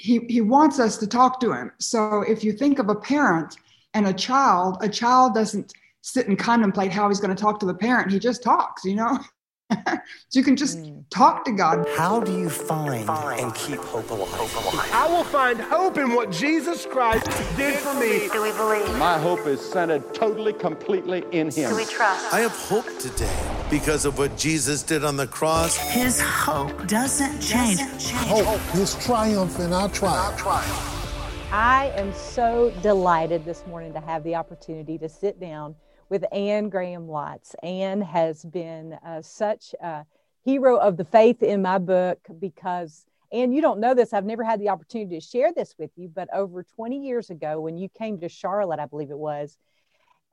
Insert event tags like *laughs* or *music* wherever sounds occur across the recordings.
he, he wants us to talk to him. So if you think of a parent and a child, a child doesn't sit and contemplate how he's going to talk to the parent. He just talks, you know? *laughs* so *laughs* you can just mm. talk to God. How do you find, find and keep hope alive? hope alive? I will find hope in what Jesus Christ did for me. Do we believe? My hope is centered totally, completely in Him. Do we trust? I have hope today because of what Jesus did on the cross. His hope doesn't change. Doesn't change. Hope is triumph in our triumph. I am so delighted this morning to have the opportunity to sit down with Anne Graham Lotz. Anne has been uh, such a hero of the faith in my book because, and you don't know this, I've never had the opportunity to share this with you, but over 20 years ago, when you came to Charlotte, I believe it was,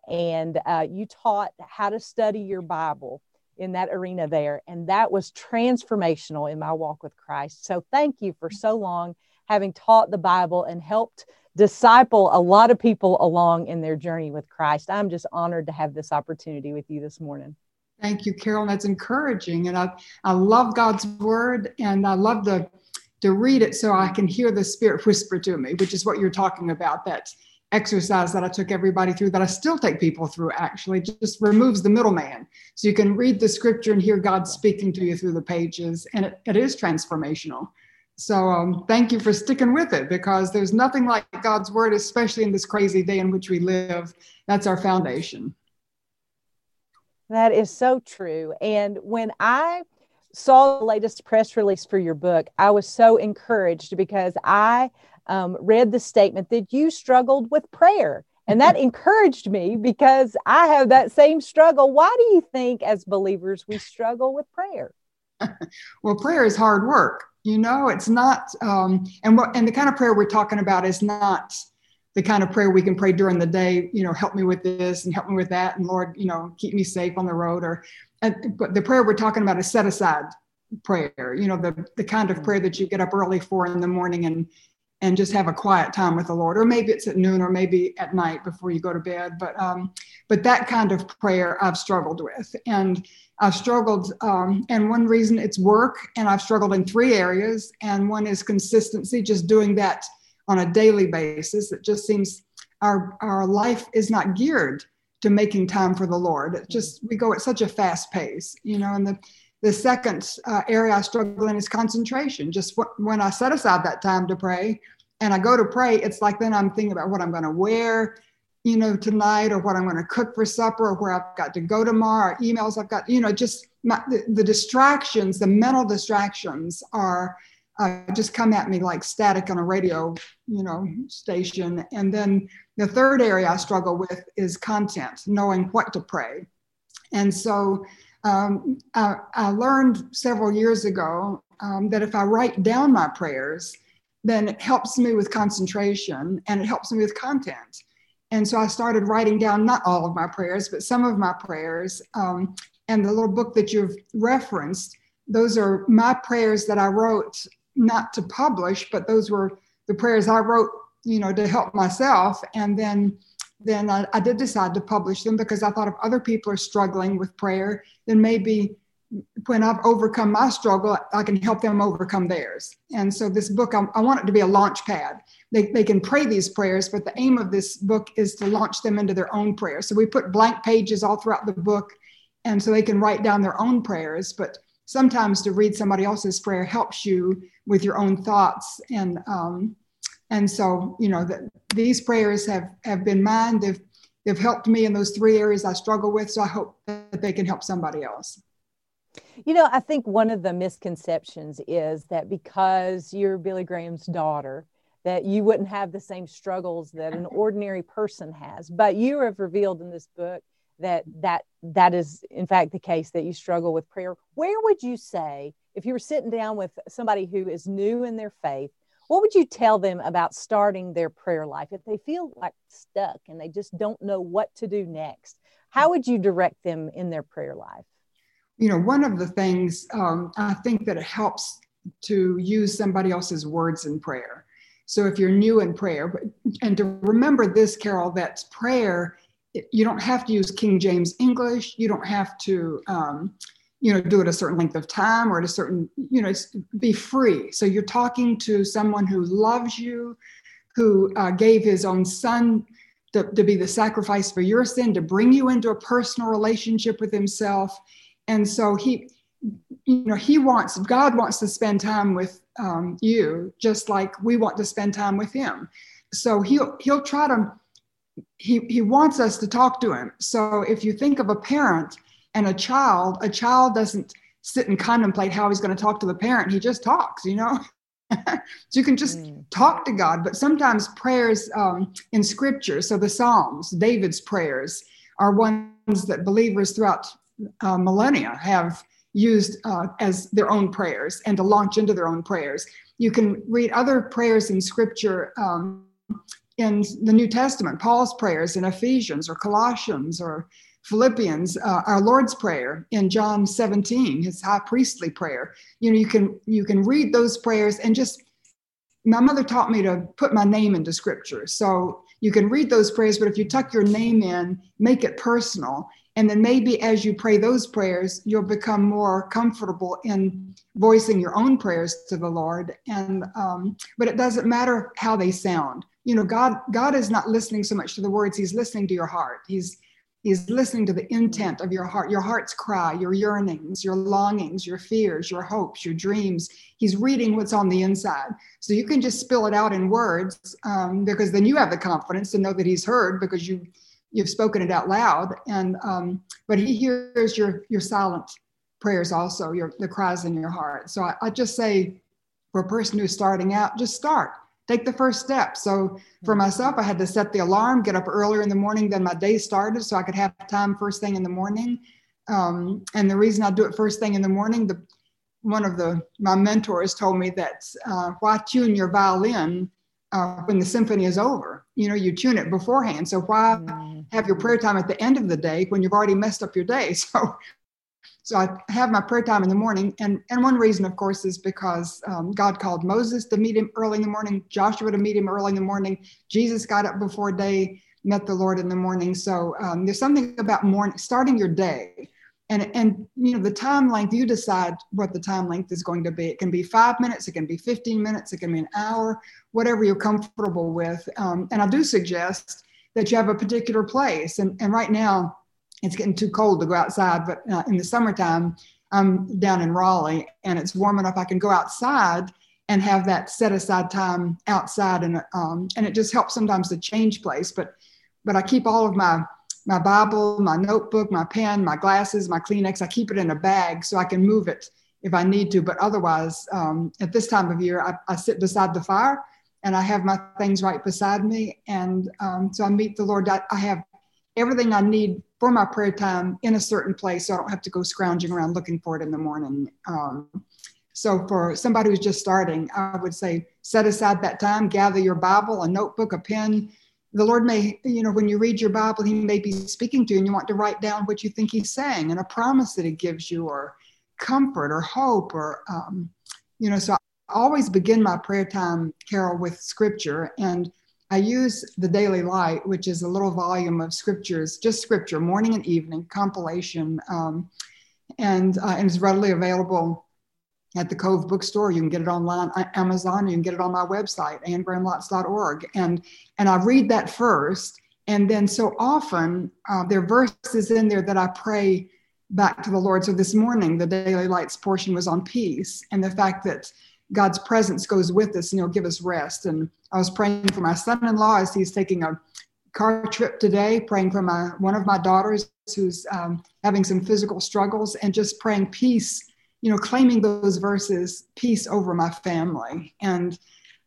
and uh, you taught how to study your Bible in that arena there. And that was transformational in my walk with Christ. So thank you for so long having taught the Bible and helped disciple a lot of people along in their journey with Christ. I'm just honored to have this opportunity with you this morning. Thank you, Carol. That's encouraging. And I, I love God's word and I love to, to read it so I can hear the Spirit whisper to me, which is what you're talking about. That exercise that I took everybody through, that I still take people through, actually, just removes the middleman. So you can read the scripture and hear God speaking to you through the pages. And it, it is transformational. So um, thank you for sticking with it because there's nothing like God's word, especially in this crazy day in which we live. That's our foundation. That is so true. And when I saw the latest press release for your book, I was so encouraged because I um, read the statement that you struggled with prayer. And that *laughs* encouraged me because I have that same struggle. Why do you think, as believers, we struggle with prayer? *laughs* well, prayer is hard work you know it's not um, and what and the kind of prayer we're talking about is not the kind of prayer we can pray during the day you know help me with this and help me with that and lord you know keep me safe on the road or but the prayer we're talking about is set aside prayer you know the the kind of prayer that you get up early for in the morning and and just have a quiet time with the lord or maybe it's at noon or maybe at night before you go to bed. But um but that kind of prayer i've struggled with and I've struggled, um, and one reason it's work, and I've struggled in three areas. And one is consistency, just doing that on a daily basis. It just seems our our life is not geared to making time for the Lord. It just we go at such a fast pace, you know. And the the second uh, area I struggle in is concentration. Just when I set aside that time to pray, and I go to pray, it's like then I'm thinking about what I'm going to wear you know, tonight or what I'm going to cook for supper or where I've got to go tomorrow, emails I've got, you know, just my, the, the, distractions, the mental distractions are uh, just come at me like static on a radio, you know, station. And then the third area I struggle with is content, knowing what to pray. And so um, I, I, learned several years ago um, that if I write down my prayers, then it helps me with concentration and it helps me with content. And so I started writing down not all of my prayers, but some of my prayers. Um, and the little book that you've referenced, those are my prayers that I wrote not to publish, but those were the prayers I wrote, you know, to help myself. And then then I, I did decide to publish them because I thought if other people are struggling with prayer, then maybe when I've overcome my struggle, I can help them overcome theirs. And so this book, I, I, want it to be a launch pad. They, they can pray these prayers, but the aim of this book is to launch them into their own prayers. So we put blank pages all throughout the book, and so they can write down their own prayers. But sometimes to read somebody else's prayer helps you with your own thoughts. And um, and so you know that these prayers have have been mine. They've they've helped me in those three areas I struggle with. So I hope that they can help somebody else. You know, I think one of the misconceptions is that because you're Billy Graham's daughter, that you wouldn't have the same struggles that an ordinary person has. But you have revealed in this book that that that is in fact the case that you struggle with prayer. Where would you say if you were sitting down with somebody who is new in their faith, what would you tell them about starting their prayer life if they feel like stuck and they just don't know what to do next? How would you direct them in their prayer life? you know, one of the things um, I think that it helps to use somebody else's words in prayer. So if you're new in prayer, and to remember this, Carol, that's prayer, you don't have to use King James English. You don't have to, um, you know do it a certain length of time or at a certain you know be free so you're talking to someone who loves you who uh, gave his own son to, to be the sacrifice for your sin to bring you into a personal relationship with himself and so he you know he wants god wants to spend time with um, you just like we want to spend time with him so he'll he'll try to he he wants us to talk to him so if you think of a parent and a child, a child doesn't sit and contemplate how he's going to talk to the parent. He just talks, you know? so *laughs* you can just mm. talk to God. But sometimes prayers um, in scripture, so the Psalms, David's prayers, are ones that believers throughout uh, millennia have used uh, as their own prayers and to launch into their own prayers. You can read other prayers in scripture um, in the New Testament, Paul's prayers in Ephesians or Colossians or Philippians, uh, our Lord's Prayer in John 17, his high priestly prayer. You know, you can you can read those prayers and just my mother taught me to put my name into scripture. So you can read those prayers, but if you tuck your name in, make it personal. And then maybe as you pray those prayers, you'll become more comfortable in voicing your own prayers to the Lord. And um, but it doesn't matter how they sound. You know, God God is not listening so much to the words; He's listening to your heart. He's He's listening to the intent of your heart, your heart's cry, your yearnings, your longings, your fears, your hopes, your dreams. He's reading what's on the inside. So you can just spill it out in words um, because then you have the confidence to know that he's heard because you you've spoken it out loud. And um, but he hears your your silent prayers also, your the cries in your heart. So I, I just say for a person who's starting out, just start take the first step. So for mm-hmm. myself, I had to set the alarm, get up earlier in the morning than my day started so I could have time first thing in the morning. Um, and the reason I do it first thing in the morning, the one of the my mentors told me that uh, why tune your violin uh, when the symphony is over? You know, you tune it beforehand. So why mm-hmm. Have your prayer time at the end of the day when you've already messed up your day? *laughs* So so I have my prayer time in the morning. And, and one reason, of course, is because um, God called Moses to meet him early in the morning, Joshua to meet him early in the morning. Jesus got up before day, met the Lord in the morning. So um, there's something about morning, starting your day. And, and you know the time length you decide what the time length is going to be it can be five minutes it can be 15 minutes it can be an hour whatever you're comfortable with um, and i do suggest that you have a particular place and, and right now it's getting too cold to go outside. But uh, in the summertime, I'm down in Raleigh and it's warm enough I can go outside and have that set aside time outside and um, and it just helps sometimes to change place. But but I keep all of my my Bible, my notebook, my pen, my glasses, my Kleenex. I keep it in a bag so I can move it if I need to. But otherwise, um, at this time of year, I, I, sit beside the fire and I have my things right beside me. And um, so I meet the Lord. I, I have everything I need for my prayer time in a certain place so I don't have to go scrounging around looking for it in the morning. Um, so for somebody who's just starting, I would say set aside that time, gather your Bible, a notebook, a pen. The Lord may, you know, when you read your Bible, He may be speaking to you and you want to write down what you think He's saying and a promise that He gives you or comfort or hope or, um, you know, so always begin my prayer time, Carol, with scripture. And I use the Daily Light, which is a little volume of scriptures, just scripture, morning and evening compilation, um, and, uh, and it's readily available at the Cove Bookstore. You can get it online, on Amazon. You can get it on my website, annegrahamlotz.org. And and I read that first, and then so often uh, there are verses in there that I pray back to the Lord. So this morning, the Daily Lights portion was on peace and the fact that God's presence goes with us and he'll give us rest. And I was praying for my son-in-law as he's taking a car trip today, praying for my one of my daughters who's um, having some physical struggles, and just praying peace. You know, claiming those verses, peace over my family, and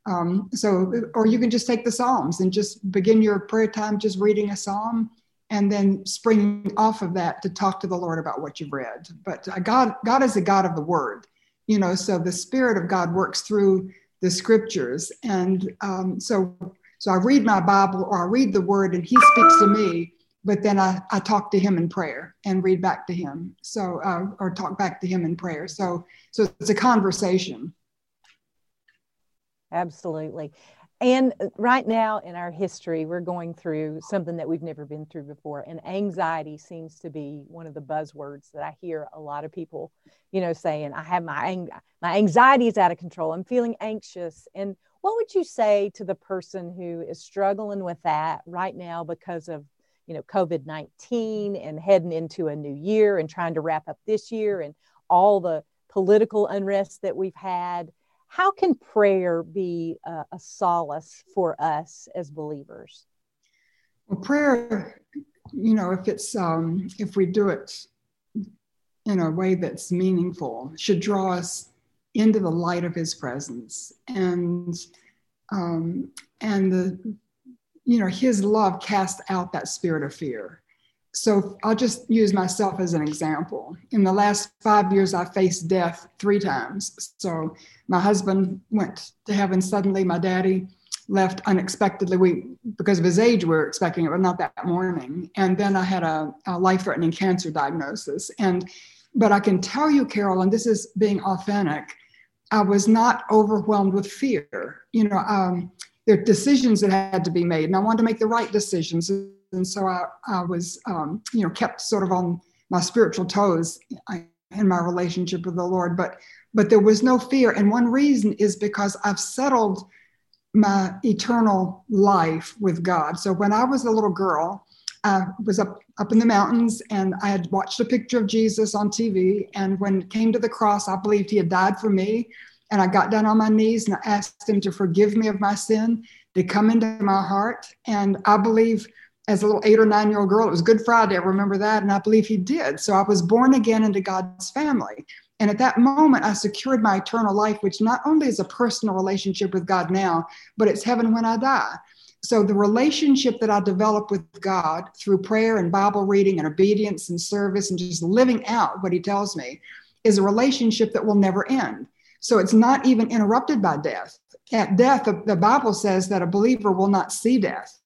um, so, or you can just take the Psalms and just begin your prayer time just reading a psalm, and then springing off of that to talk to the Lord about what you've read. But uh, God, God is a God of the Word you know so the spirit of god works through the scriptures. And um, so so i read my bible or i read the word and he speaks to me but then i, I talk to him in prayer and read back to him. So uh, or talk back to him in prayer. So so it's a conversation. Absolutely And uh, right now in our history, we're going through something that we've never been through before. And anxiety seems to be one of the buzzwords that I hear a lot of people, you know, saying, I have my, ang- my anxiety is out of control. I'm feeling anxious. And what would you say to the person who is struggling with that right now because of, you know, COVID 19 and heading into a new year and trying to wrap up this year and all the political unrest that we've had? How can prayer be a, a solace for us as believers? Well, prayer, you know, if it's um, if we do it in a way that's meaningful, should draw us into the light of His presence, and um, and the you know His love casts out that spirit of fear so I'll just use myself as an example. In the last five years, I faced death three times. So my husband went to heaven suddenly. My daddy left unexpectedly. We because of his age, we were expecting it, but not that morning. And then I had a, a life-threatening cancer diagnosis. And but I can tell you, Carol, and this is being authentic, I was not overwhelmed with fear. You know, um, there are decisions that had to be made, and I wanted to make the right decisions and so I, I was, um, you know, kept sort of on my spiritual toes in my relationship with the Lord. But but there was no fear, and one reason is because I've settled my eternal life with God. So when I was a little girl, I was up up in the mountains, and I had watched a picture of Jesus on TV. And when it came to the cross, I believed He had died for me. And I got down on my knees and I asked Him to forgive me of my sin, to come into my heart. And I believe as a little eight or nine year old girl. It was Good Friday. I remember that. And I believe he did. So I was born again into God's family. And at that moment, I secured my eternal life, which not only is a personal relationship with God now, but it's heaven when I die. So the relationship that I develop with God through prayer and Bible reading and obedience and service and just living out what he tells me is a relationship that will never end. So it's not even interrupted by death. At death, the Bible says that a believer will not see death.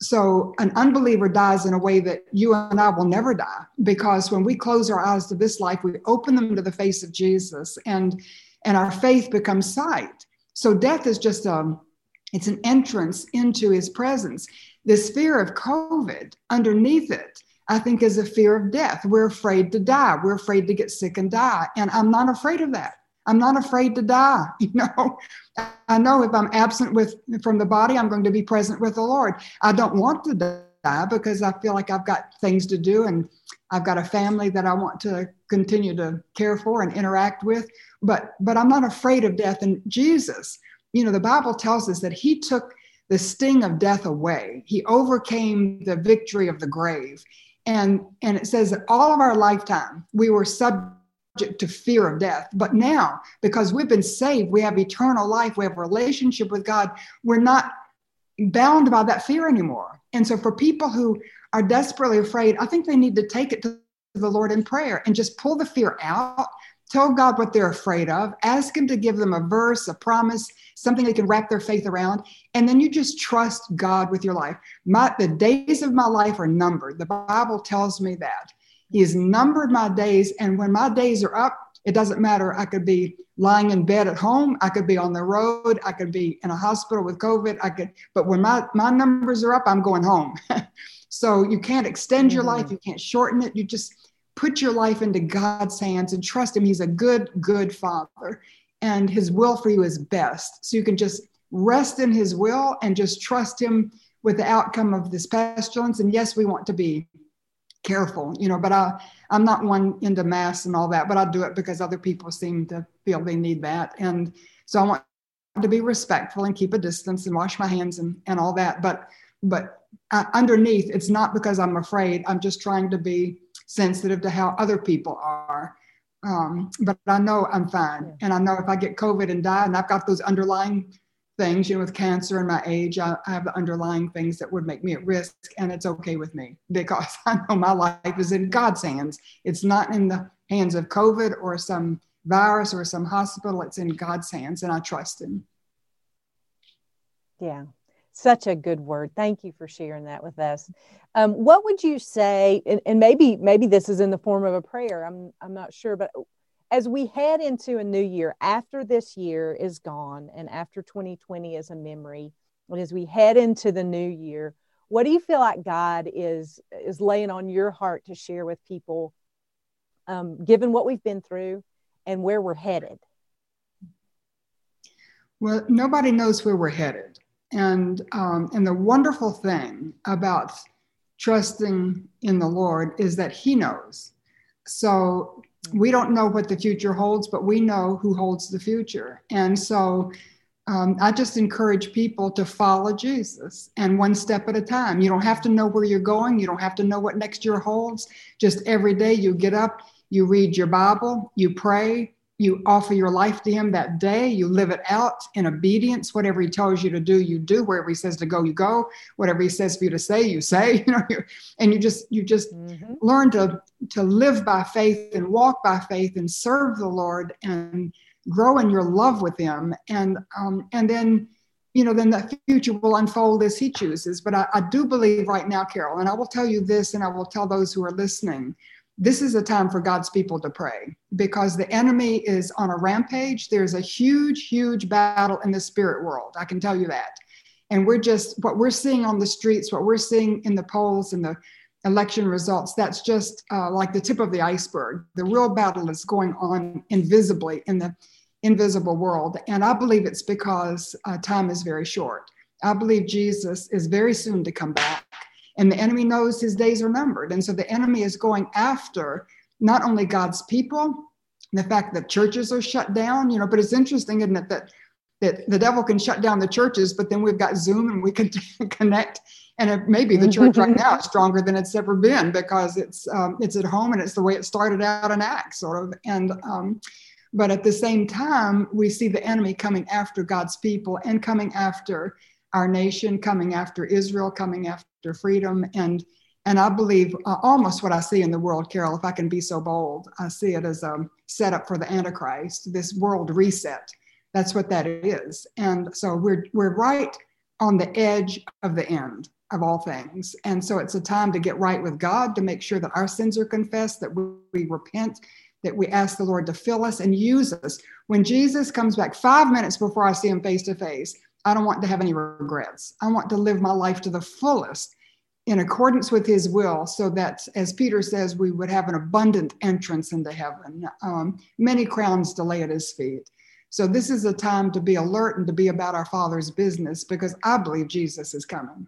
So an unbeliever dies in a way that you and I will never die because when we close our eyes to this life, we open them to the face of Jesus and and our faith becomes sight. So death is just a um, it's an entrance into his presence. This fear of COVID underneath it, I think, is a fear of death. We're afraid to die. We're afraid to get sick and die. And I'm not afraid of that. I'm not afraid to die. *laughs* You know, I know if I'm absent with from the body, I'm going to be present with the Lord. I don't want to die because I feel like I've got things to do and I've got a family that I want to continue to care for and interact with. But but I'm not afraid of death. And Jesus, you know, the Bible tells us that He took the sting of death away. He overcame the victory of the grave. And, and it says that all of our lifetime we were subject to fear of death. But now, because we've been saved, we have eternal life, we have a relationship with God, we're not bound by that fear anymore. And so, for people who are desperately afraid, I think they need to take it to the Lord in prayer and just pull the fear out. Tell God what they're afraid of. Ask Him to give them a verse, a promise, something they can wrap their faith around. And then you just trust God with your life. My, the days of my life are numbered. The Bible tells me that. He has numbered my days. And when my days are up, it doesn't matter. I could be lying in bed at home. I could be on the road. I could be in a hospital with COVID. I could, but when my, my numbers are up, I'm going home. *laughs* so you can't extend your life. Mm-hmm. You can't shorten it. You just put your life into God's hands and trust Him. He's a good, good Father, and His will for you is best. So you can just rest in His will and just trust Him with the outcome of this pestilence. And yes, we want to be careful, you know, but I, I'm not one into mass and all that, but I do it because other people seem to feel they need that. And so I want to be respectful and keep a distance and wash my hands and, and all that. But, but uh, underneath, it's not because I'm afraid. I'm just trying to be sensitive to how other people are. Um, but I know I'm fine. And I know if I get COVID and die, and I've got those underlying things, you know, with cancer and my age, I, I, have the underlying things that would make me at risk, and it's okay with me *laughs* because I know my life is in God's hands. It's not in the hands of COVID or some virus or some hospital. It's in God's hands, and I trust Him. Yeah, such a good word. Thank you for sharing that with us. Um, what would you say? And, and maybe maybe this is in the form of a prayer. I'm I'm not sure, but as we head into a new year, after this year is gone and after 2020 is a memory, and as we head into the new year, what do you feel like God is is laying on your heart to share with people, um, given what we've been through and where we're headed? Well, nobody knows where we're headed, and um, and the wonderful thing about trusting in the Lord is that He knows. So we don't know what the future holds, but we know who holds the future, and so um, I just encourage people to follow Jesus and one step at a time. You don't have to know where you're going. You don't have to know what next year holds. Just every day you get up, you read your Bible, you pray, you offer your life to Him that day, you live it out in obedience. Whatever He tells you to do, you do. Wherever He says to go, you go. Whatever He says for you to say, you say. *laughs* You know, and you just you just mm-hmm. learn to to live by faith and walk by faith and serve the Lord and grow in your love with him and um, and then you know then the future will unfold as he chooses but I, I do believe right now carol and i will tell you this and i will tell those who are listening this is a time for god's people to pray because the enemy is on a rampage. There's a huge huge battle in the spirit world. I can tell you that. And we're just what we're seeing on the streets what we're seeing in the polls and the election results that's just uh, like the tip of the iceberg. The real battle is going on invisibly in the invisible world. And I believe it's because uh, time is very short. I believe Jesus is very soon to come back, and the enemy knows his days are numbered. And so the enemy is going after not only God's people, the fact that churches are shut down, you know, but it's interesting, isn't it, that that the devil can shut down the churches, but then we've got Zoom and we can *laughs* connect. And it, maybe the church right now is stronger than it's ever been because it's um, it's at home and it's the way it started out in Acts, sort of. And um, but at the same time, we see the enemy coming after God's people and coming after our nation, coming after Israel, coming after freedom. And and I believe uh, almost what I see in the world, Carol, if I can be so bold, I see it as a setup for the Antichrist, this world reset. That's what that is. And so we're we're right on the edge of the end of all things. And so it's a time to get right with God, to make sure that our sins are confessed, that we, we repent, that we ask the Lord to fill us and use us. When Jesus comes back five minutes before I see him face to face, I don't want to have any regrets. I want to live my life to the fullest in accordance with his will, so that, as Peter says, we would have an abundant entrance into heaven, um, many crowns to lay at his feet. So, this is a time to be alert and to be about our Father's business because I believe Jesus is coming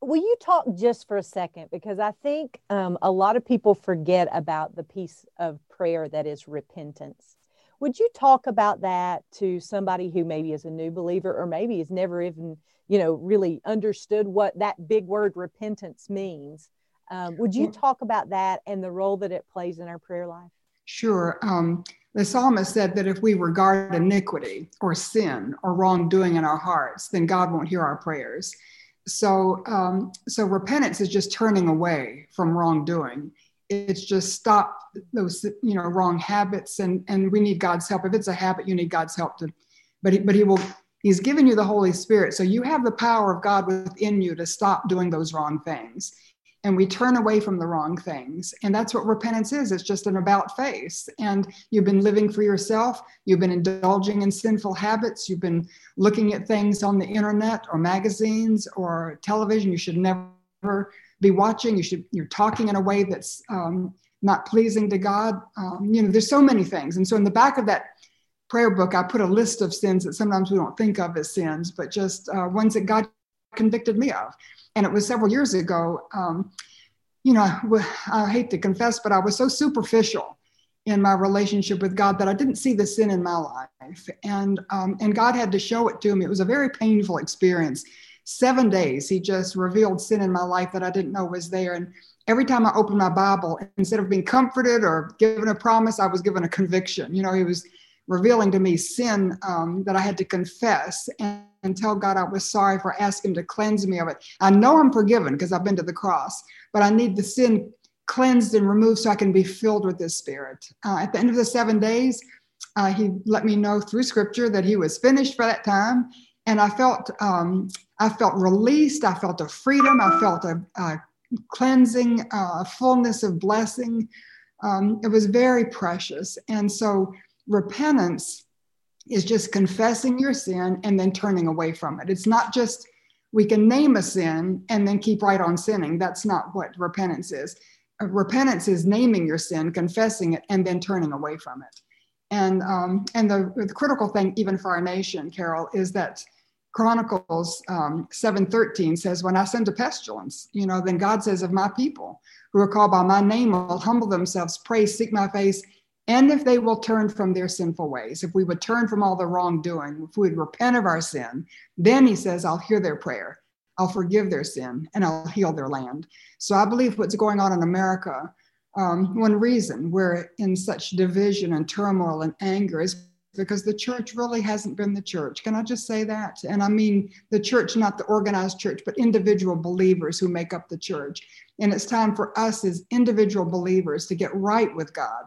will you talk just for a second because i think um, a lot of people forget about the piece of prayer that is repentance would you talk about that to somebody who maybe is a new believer or maybe has never even you know really understood what that big word repentance means? Um, would you talk about that and the role that it plays in our prayer life? Sure. Um, the psalmist said that if we regard iniquity or sin or wrongdoing in our hearts then god won't hear our prayers. So um, so repentance is just turning away from wrongdoing it's just stop those you know wrong habits and and we need god's help. If it's a habit you need god's help to but he, but he will he's given you the holy spirit. So you have the power of god within you to stop doing those wrong things. And we turn away from the wrong things. And that's what repentance is. It's just an about face. And you've been living for yourself, you've been indulging in sinful habits, you've been looking at things on the internet or magazines or television. You should never be watching. You should, you're talking in a way that's um, not pleasing to God. Um, you know, there's so many things. And so in the back of that prayer book, I put a list of sins that sometimes we don't think of as sins, but just uh, ones that God convicted me of and it was several years ago. Um, you know, I hate to confess, but I was so superficial in my relationship with God that I didn't see the sin in my life, and um, and God had to show it to me. It was a very painful experience. Seven days, He just revealed sin in my life that I didn't know was there, and every time I opened my Bible, instead of being comforted or given a promise, I was given a conviction. You know, He was revealing to me sin um, that I had to confess and, and, tell God I was sorry for asking to cleanse me of it. I know I'm forgiven because I've been to the cross, but I need the sin cleansed and removed so I can be filled with His Spirit. Uh, at the end of the seven days, uh, He let me know through Scripture that He was finished for that time, and I felt um, I felt released. I felt a freedom. I felt a, a cleansing, a fullness of blessing. Um, it was very precious, and so repentance is just confessing your sin and then turning away from it. It's not just we can name a sin and then keep right on sinning. That's not what repentance is. Uh, repentance is naming your sin, confessing it, and then turning away from it. And um, and the, the critical thing, even for our nation, Carol, is that Chronicles um, 7:13 says, "When I send a pestilence, you know, then God says of my people who are called by my name will humble themselves, pray, seek my face, and if they will turn from their sinful ways, if we would turn from all the wrongdoing, if we would repent of our sin, then he says, I'll hear their prayer, I'll forgive their sin, and I'll heal their land. So I believe what's going on in America, um, one reason we're in such division and turmoil and anger is because the church really hasn't been the church. Can I just say that? And I mean the church, not the organized church, but individual believers who make up the church. And it's time for us as individual believers to get right with God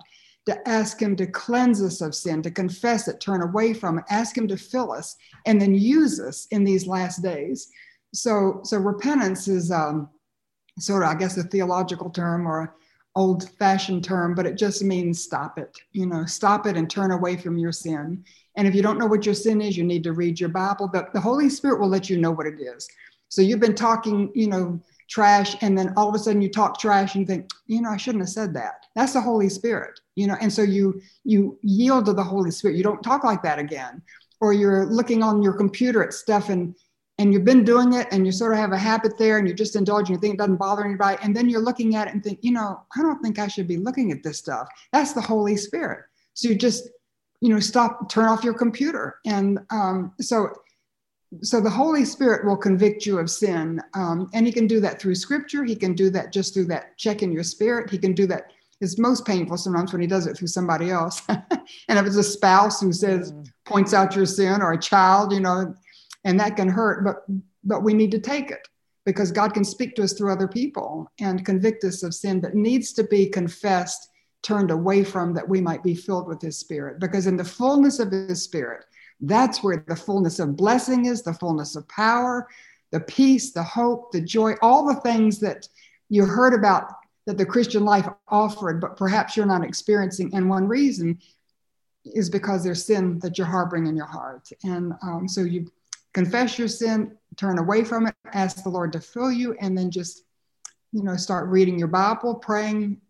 to ask Him to cleanse us of sin, to confess it, turn away from it, ask Him to fill us, and then use us in these last days. So, so repentance is um, sort of, I guess, a theological term or old fashioned term, but it just means stop it. You know, stop it and turn away from your sin. And if you don't know what your sin is, you need to read your Bible. But the Holy Spirit will let you know what it is. So you've been talking, you know, trash, and then all of a sudden you talk trash and you think, you know, I shouldn't have said that. That's the Holy Spirit you know and so you you yield to the holy spirit you don't talk like that again or you're looking on your computer at stuff and and you've been doing it and you sort of have a habit there and you're just indulging you think it doesn't bother anybody and then you're looking at it and think you know i don't think i should be looking at this stuff. That's the holy spirit. So you just you know stop turn off your computer. And um, so so the holy spirit will convict you of sin. Um, and he can do that through scripture. He can do that just through that check in your spirit. He can do that. It's most painful sometimes when he does it through somebody else. *laughs* and if it's a spouse who says, mm. points out your sin or a child, you know, and that can hurt, but but we need to take it because God can speak to us through other people and convict us of sin that needs to be confessed, turned away from, that we might be filled with His Spirit. Because in the fullness of His Spirit, that's where the fullness of blessing is, the fullness of power, the peace, the hope, the joy, all the things that you heard about that the Christian life offered, but perhaps you're not experiencing. And one reason is because there's sin that you're harboring in your heart. And um, so you confess your sin, turn away from it, ask the Lord to fill you, and then just, you know, start reading your Bible, praying,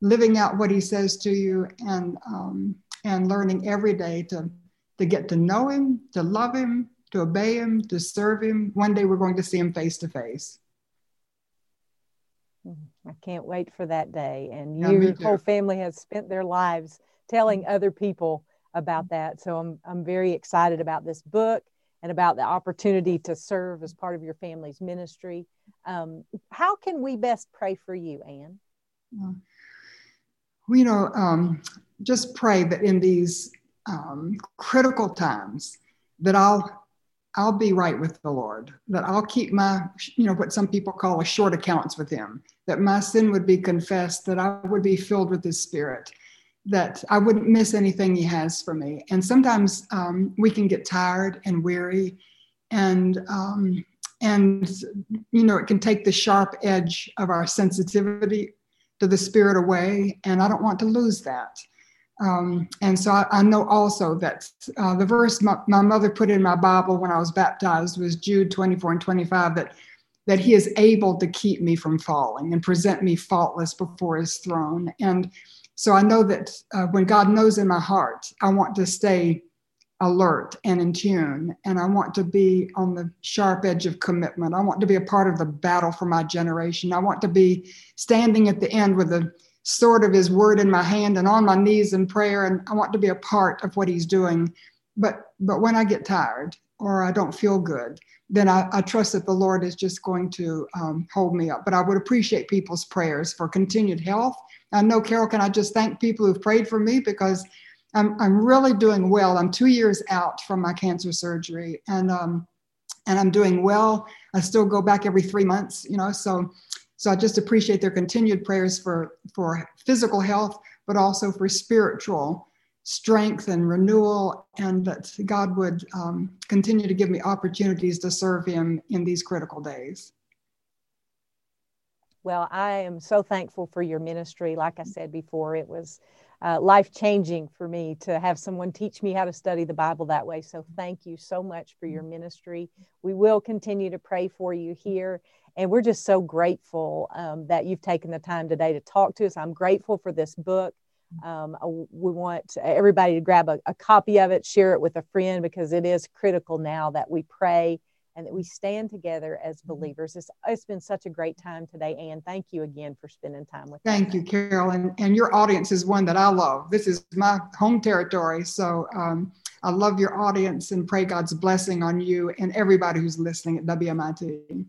living out what He says to you, and um, and learning every day to to get to know Him, to love Him, to obey Him, to serve Him. One day we're going to see Him face to face. I can't wait for that day. And yeah, your whole family has spent their lives telling other people about that. So I'm, I'm very excited about this book and about the opportunity to serve as part of your family's ministry. Um, how can we best pray for you, Anne? Well, you know, um, just pray that in these um, critical times that I'll I'll be right with the Lord, that I'll keep my, you know, what some people call a short accounts with Him, that my sin would be confessed, that I would be filled with His Spirit, that I wouldn't miss anything He has for me. And sometimes um, we can get tired and weary, and um, and you know, it can take the sharp edge of our sensitivity to the Spirit away, and I don't want to lose that. Um, and so I, I, know also that uh, the verse my, my, mother put in my Bible when I was baptized was Jude 24 and 25 that that he is able to keep me from falling and present me faultless before his throne. And so I know that uh, when God knows in my heart, I want to stay alert and in tune, and I want to be on the sharp edge of commitment. I want to be a part of the battle for my generation. I want to be standing at the end with a sword of his word in my hand and on my knees in prayer and i want to be a part of what he's doing but but when i get tired or i don't feel good then i, I trust that the lord is just going to um, hold me up but i would appreciate people's prayers for continued health i know carol can i just thank people who've prayed for me? Because i'm, I'm really doing well. I'm two years out from my cancer surgery and um, and i'm doing well. I still go back every three months you know so so I just appreciate their continued prayers for, for physical health, but also for spiritual strength and renewal, and that God would um, continue to give me opportunities to serve Him in these critical days. Well, I am so thankful for your ministry. Like I said before, it was uh, life changing for me to have someone teach me how to study the Bible that way. So thank you so much for your ministry. We will continue to pray for you here. And we're just so grateful um, that you've taken the time today to talk to us. I'm grateful for this book. Um, we want everybody to grab a, a copy of it, share it with a friend because it is critical now that we pray and that we stand together as mm-hmm. believers. It's, it's been such a great time today, Anne. Thank you again for spending time with Thank us. Thank you, Carol. And, and your audience is one that I love. This is my home territory. So um, I love your audience and pray God's blessing on you and everybody who's listening at WMIT.